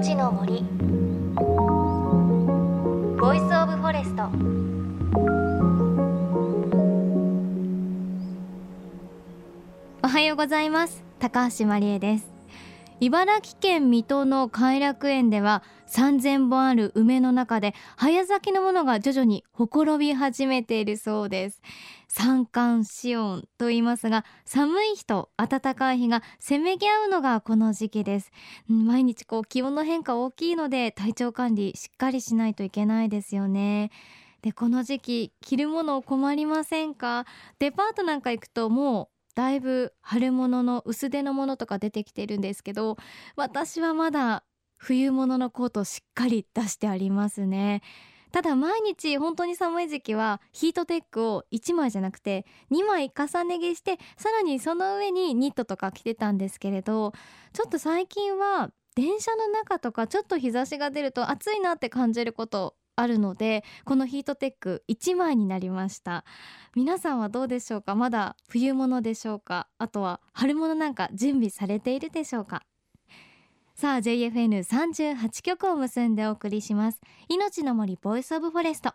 命の森。 Voice of Forest。おはようございます。高橋真理恵です。茨城県水戸の偕楽園では3000本ある梅の中で早咲きのものが徐々にほころび始めているそうです。三寒四温と言いますが寒い日と暖かい日がせめぎ合うのがこの時期です。毎日こう気温の変化大きいので体調管理しっかりしないといけないですよね。でこの時期着るもの困りませんか？デパートなんか行くともうだいぶ春物の薄手のものとか出てきてるんですけど私はまだ冬物のコートしっかり出してありますね。ただ毎日本当に寒い時期はヒートテックを1枚じゃなくて2枚重ね着してさらにその上にニットとか着てたんですけれどちょっと最近は電車の中とかちょっと日差しが出ると暑いなって感じることあるのでこのヒートテック1枚になりました。皆さんはどうでしょうか？まだ冬物でしょうか？あとは春物なんか準備されているでしょうか？さあ JFN38 曲を結んでお送りします。命の森 Voice of Forest。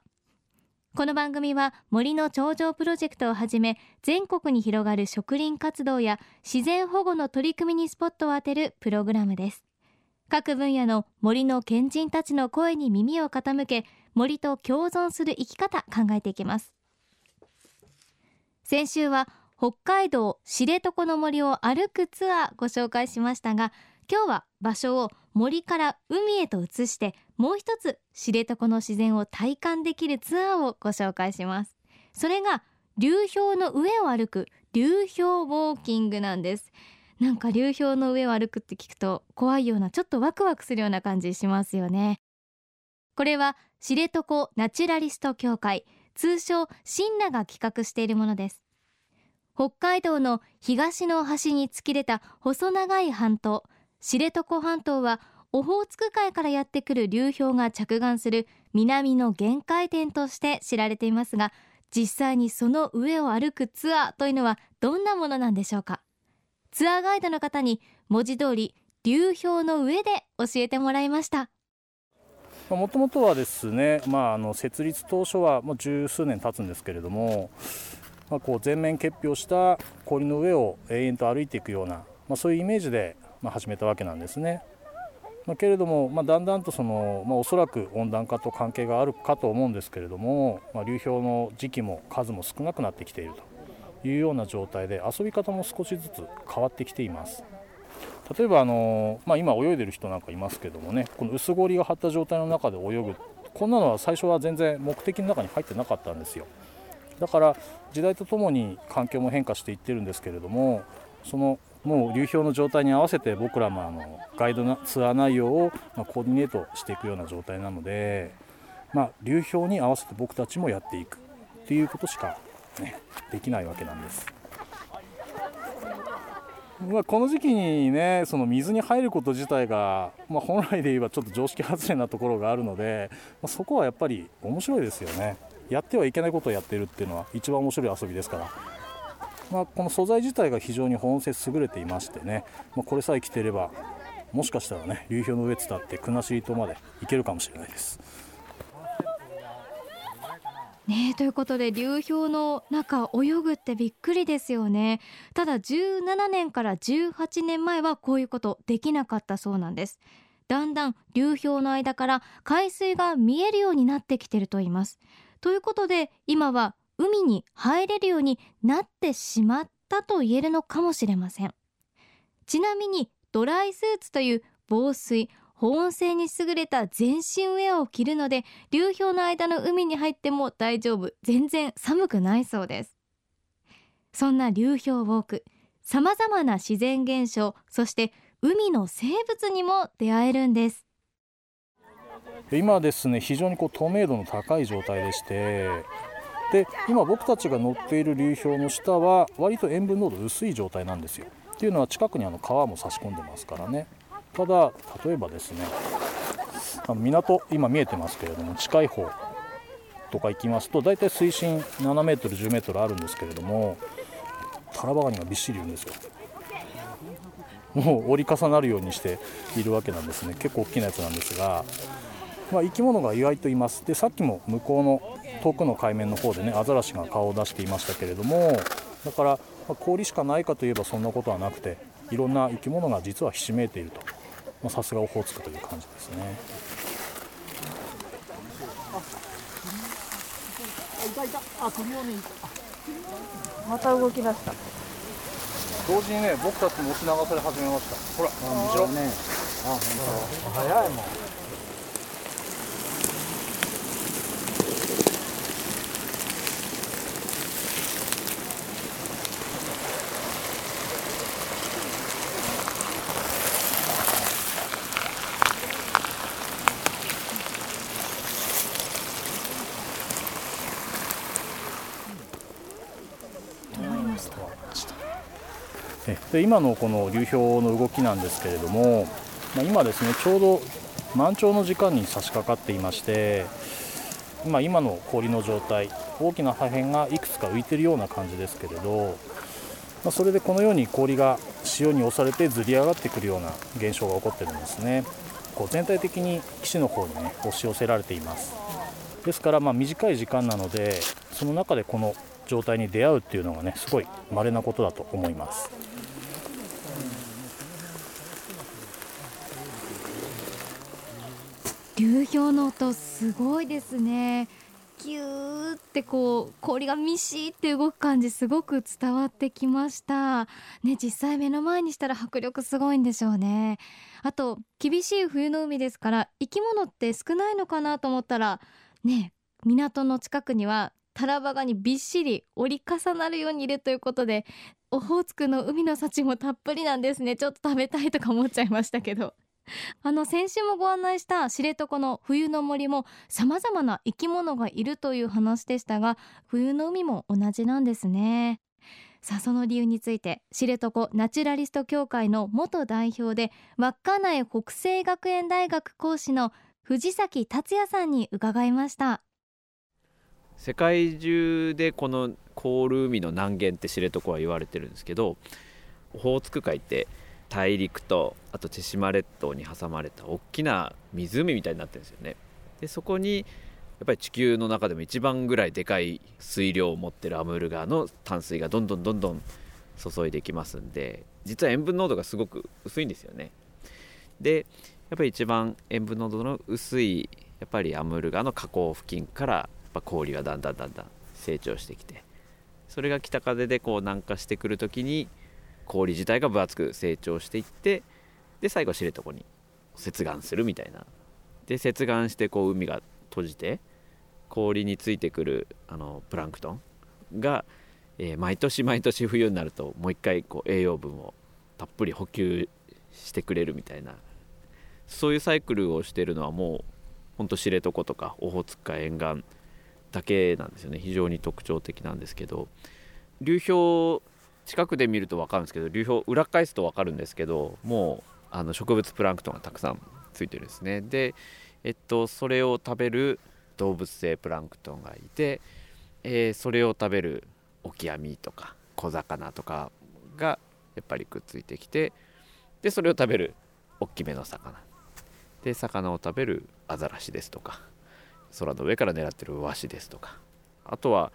この番組は森の頂上プロジェクトをはじめ全国に広がる植林活動や自然保護の取り組みにスポットを当てるプログラムです。各分野の森の賢人たちの声に耳を傾け森と共存する生き方考えていきます。先週は北海道知床の森を歩くツアーご紹介しましたが今日は場所を森から海へと移してもう一つ知床の自然を体感できるツアーをご紹介します。それが流氷の上を歩く流氷ウォーキングなんです。なんか流氷の上を歩くって聞くと怖いようなちょっとワクワクするような感じしますよね。これは知床ナチュラリスト協会通称シンナが企画しているものです。北海道の東の端に突き出た細長い半島。知床半島はオホーツク海からやってくる流氷が着岸する南の限界点として知られていますが実際にその上を歩くツアーというのはどんなものなんでしょうか？ツアーガイドの方に文字通り流氷の上で教えてもらいました。もともとはですね、まあ、あの設立当初はもう十数年経つんですけれども、まあ、こう全面結氷した氷の上を永遠と歩いていくような、まあ、そういうイメージでま、始めたわけなんですね。ま、けれども、ま、だんだんとその、ま、おそらく温暖化と関係があるかと思うんですけれども、ま、流氷の時期も数も少なくなってきているというような状態で遊び方も少しずつ変わってきています。例えばあの、まあ、今泳いでる人なんかいますけどもねこの薄氷が張った状態の中で泳ぐこんなのは最初は全然目的の中に入ってなかったんですよだから時代とともに環境も変化していってるんですけれどもそのもう流氷の状態に合わせて僕らもあのガイドなツアー内容をまコーディネートしていくような状態なので、まあ、流氷に合わせて僕たちもやっていくっていうことしか、ね、できないわけなんです。まあ、この時期にねその水に入ること自体が、まあ、本来で言えばちょっと常識外れなところがあるので、まあ、そこはやっぱり面白いですよねやってはいけないことをやってるっていうのは一番面白い遊びですからまあ、この素材自体が非常に保温性優れていましてね、まあ、これさえ着てればもしかしたらね流氷の上伝って国後島まで行けるかもしれないです。ねということで流氷の中泳ぐってびっくりですよね。ただ17年から18年前はこういうことできなかったそうなんです。だんだん流氷の間から海水が見えるようになってきてると言います。ということで今は海に入れるようになってしまったと言えるのかもしれません。ちなみにドライスーツという防水保温性に優れた全身ウェアを着るので流氷の間の海に入っても大丈夫全然寒くないそうです。そんな流氷ウォークさまざまな自然現象そして海の生物にも出会えるんです。今ですね非常にこう透明度の高い状態でしてで今僕たちが乗っている流氷の下は割と塩分濃度薄い状態なんですよ。っていうのは近くにあの川も差し込んでますからね。ただ例えばですねあの港今見えてますけれども近い方とか行きますと大体水深7メートル10メートルあるんですけれどもタラバガニがびっしりいるんですよ。もう折り重なるようにしているわけなんですね。結構大きなやつなんですが、まあ、生き物が意外といます。でさっきも向こうの遠くの海面の方でねアザラシが顔を出していましたけれどもだから、まあ、氷しかないかといえばそんなことはなくていろんな生き物が実はひしめいていると。さすがオホーツクという感じですね。また動き出した。同時にね僕たちも押し流され始めました。ほら後ろね。あ本当早いもんで今のこの流氷の動きなんですけれども、まあ、今ですねちょうど満潮の時間に差し掛かっていまして今今の氷の状態大きな破片がいくつか浮いているような感じですけれど、まあ、それでこのように氷が潮に押されてずり上がってくるような現象が起こってるんですね。こう全体的に岸の方にね押し寄せられています。ですからま短い時間なのでその中でこの状態に出会うっていうのがねすごい稀なことだと思います。流氷の音すごいですね。ギューってこう氷がミシーって動く感じすごく伝わってきました。ね実際目の前にしたら迫力すごいんでしょうね。あと厳しい冬の海ですから生き物って少ないのかなと思ったらね港の近くにはタラバガにびっしり折り重なるようにいるということでオホーツクの海の幸もたっぷりなんですね。ちょっと食べたいとか思っちゃいましたけど。あの先週もご案内した知床の冬の森も様々な生き物がいるという話でしたが冬の海も同じなんですね。さあその理由について知床ナチュラリスト協会の元代表で稚内北西学園大学講師の藤崎達也さんに伺いました。世界中でこの凍る海の南限って知床は言われてるんですけどオホーツク海って大陸とあと千島列島に挟まれた大きな湖みたいになってるんですよね。でそこにやっぱり地球の中でも一番ぐらいでかい水量を持ってるアムール川の淡水がどんどんどんどん注いできますんで実は塩分濃度がすごく薄いんですよね。でやっぱり一番塩分濃度の薄いやっぱりアムール川の河口付近からやっぱ氷がだんだんだんだん成長してきてそれが北風でこう南下してくる時に氷自体が分厚く成長していってで最後知床に接岸するみたいな。で接岸してこう海が閉じて氷についてくるあのプランクトンが、えー、毎年毎年冬になるともう一回こう栄養分をたっぷり補給してくれるみたいな。そういうサイクルをしてるのはもうほんと知床とかオホーツク海沿岸だけなんですよね。非常に特徴的なんですけど。流氷近くで見ると分かるんですけど流氷裏返すと分かるんですけどもうあの植物プランクトンがたくさんついてるんですね。でえっとそれを食べる動物性プランクトンがいて、えー、それを食べるオキアミとか小魚とかがやっぱりくっついてきてでそれを食べる大きめの魚。で魚を食べるアザラシですとか空の上から狙ってるワシですとかあとは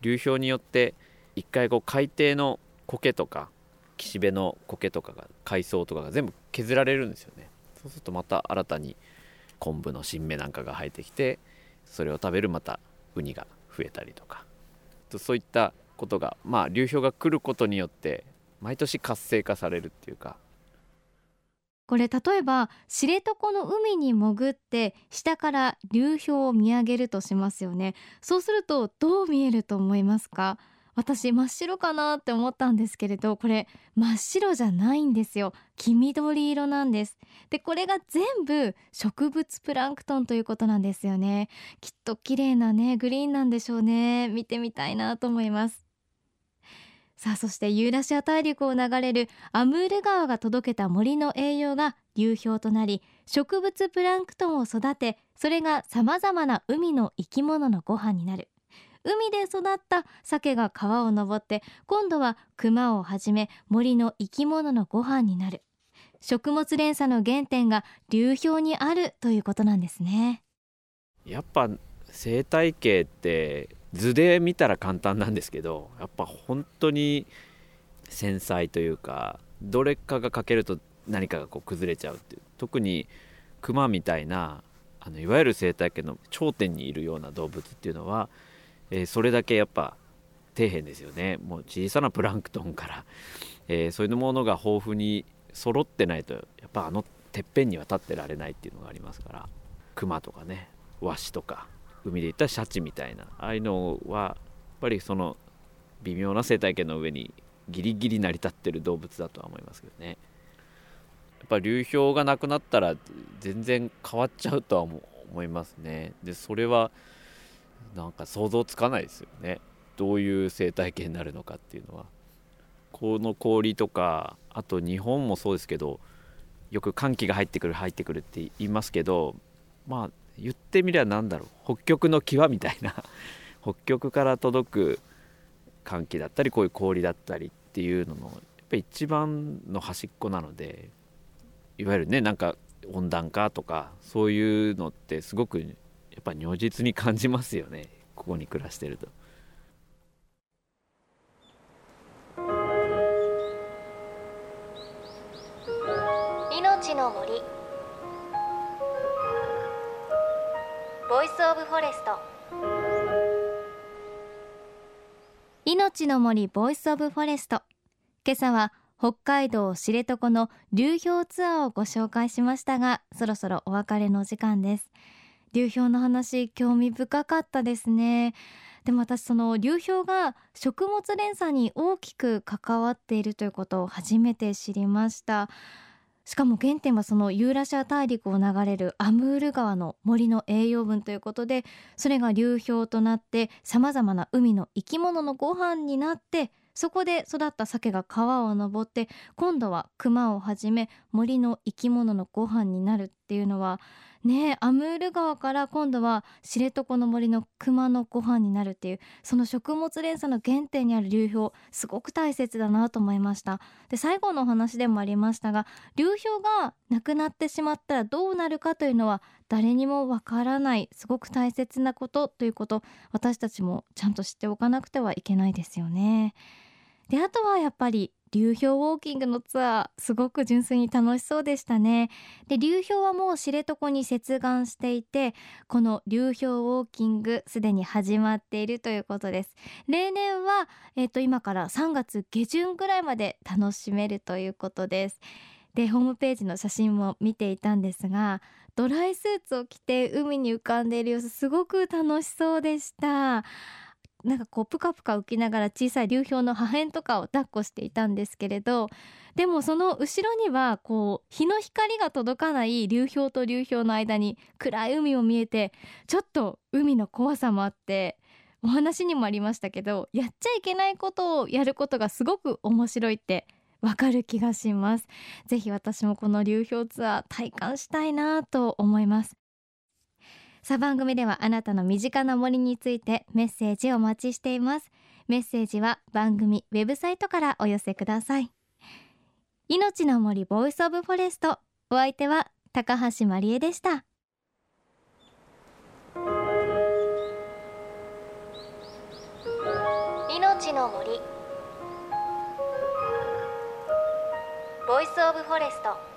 流氷によって一回こう海底の苔とか岸辺の苔とかが海藻とかが全部削られるんですよね。そうするとまた新たに昆布の新芽なんかが生えてきてそれを食べるまたウニが増えたりとか。そういったことがまあ流氷が来ることによって毎年活性化されるっていうか。これ例えば知床の海に潜って下から流氷を見上げるとしますよね。そうするとどう見えると思いますか？私真っ白かなって思ったんですけれどこれ真っ白じゃないんですよ。黄緑色なんです。でこれが全部植物プランクトンということなんですよね。きっと綺麗なねグリーンなんでしょうね。見てみたいなと思います。さあそしてユーラシア大陸を流れるアムール川が届けた森の栄養が流氷となり植物プランクトンを育てそれがさまざまな海の生き物のご飯になる。海で育った鮭が川を登って今度は熊をはじめ森の生き物のご飯になる。食物連鎖の原点が流氷にあるということなんですね。やっぱ生態系って図で見たら簡単なんですけどやっぱ本当に繊細というかどれかが欠けると何かがこう崩れちゃうっていう。特にクマみたいなあのいわゆる生態系の頂点にいるような動物っていうのは、えー、それだけやっぱ底辺ですよね。もう小さなプランクトンから、えー、そういうものが豊富に揃ってないとやっぱあのてっぺんには立ってられないっていうのがありますから。クマとかねワシとか海でいったシャチみたいな。ああいうのはやっぱりその微妙な生態系の上にギリギリ成り立ってる動物だとは思いますけどね。やっぱ流氷がなくなったら全然変わっちゃうとは思いますね。でそれはなんか想像つかないですよね。どういう生態系になるのかっていうのは。この氷とかあと日本もそうですけどよく寒気が入ってくる入ってくるって言いますけどまあ言ってみりゃ何だろう。北極の際みたいな。北極から届く寒気だったりこういう氷だったりっていうののやっぱ一番の端っこなのでいわゆるねなんか温暖化とかそういうのってすごくやっぱ如実に感じますよね。ここに暮らしてると。命の森。 Voice of Forest。命の森 Voice of Forest。今朝は北海道知床の流氷ツアーをご紹介しましたがそろそろお別れの時間です流氷の話興味深かったですね。でも私その流氷が食物連鎖に大きく関わっているということを初めて知りました。しかも原点はそのユーラシア大陸を流れるアムール川の森の栄養分ということでそれが流氷となってさまざまな海の生き物のご飯になってそこで育った鮭が川を登って今度はクマをはじめ森の生き物のご飯になるっていうのはねアムール川から今度は知床の森の熊のご飯になるっていうその食物連鎖の原点にある流氷すごく大切だなと思いました。で最後のお話でもありましたが流氷がなくなってしまったらどうなるかというのは誰にもわからないすごく大切なことということ私たちもちゃんと知っておかなくてはいけないですよね。であとはやっぱり流氷ウォーキングのツアーすごく純粋に楽しそうでしたね。で流氷はもう知床に接岸していてこの流氷ウォーキングすでに始まっているということです。例年はえっ、ー、と今から3月下旬ぐらいまで楽しめるということです。でホームページの写真も見ていたんですがドライスーツを着て海に浮かんでいる様子すごく楽しそうでした。なんかこうプカプカ浮きながら小さい流氷の破片とかを抱っこしていたんですけれどでもその後ろにはこう日の光が届かない流氷と流氷の間に暗い海も見えてちょっと海の怖さもあってお話にもありましたけどやっちゃいけないことをやることがすごく面白いってわかる気がします。ぜひ私もこの流氷ツアー体感したいなと思います。さあ番組ではあなたの身近な森についてメッセージをお待ちしています。メッセージは番組ウェブサイトからお寄せください。命の森 Voice of Forest。お相手は高橋真理恵でした。命の森 Voice of Forest。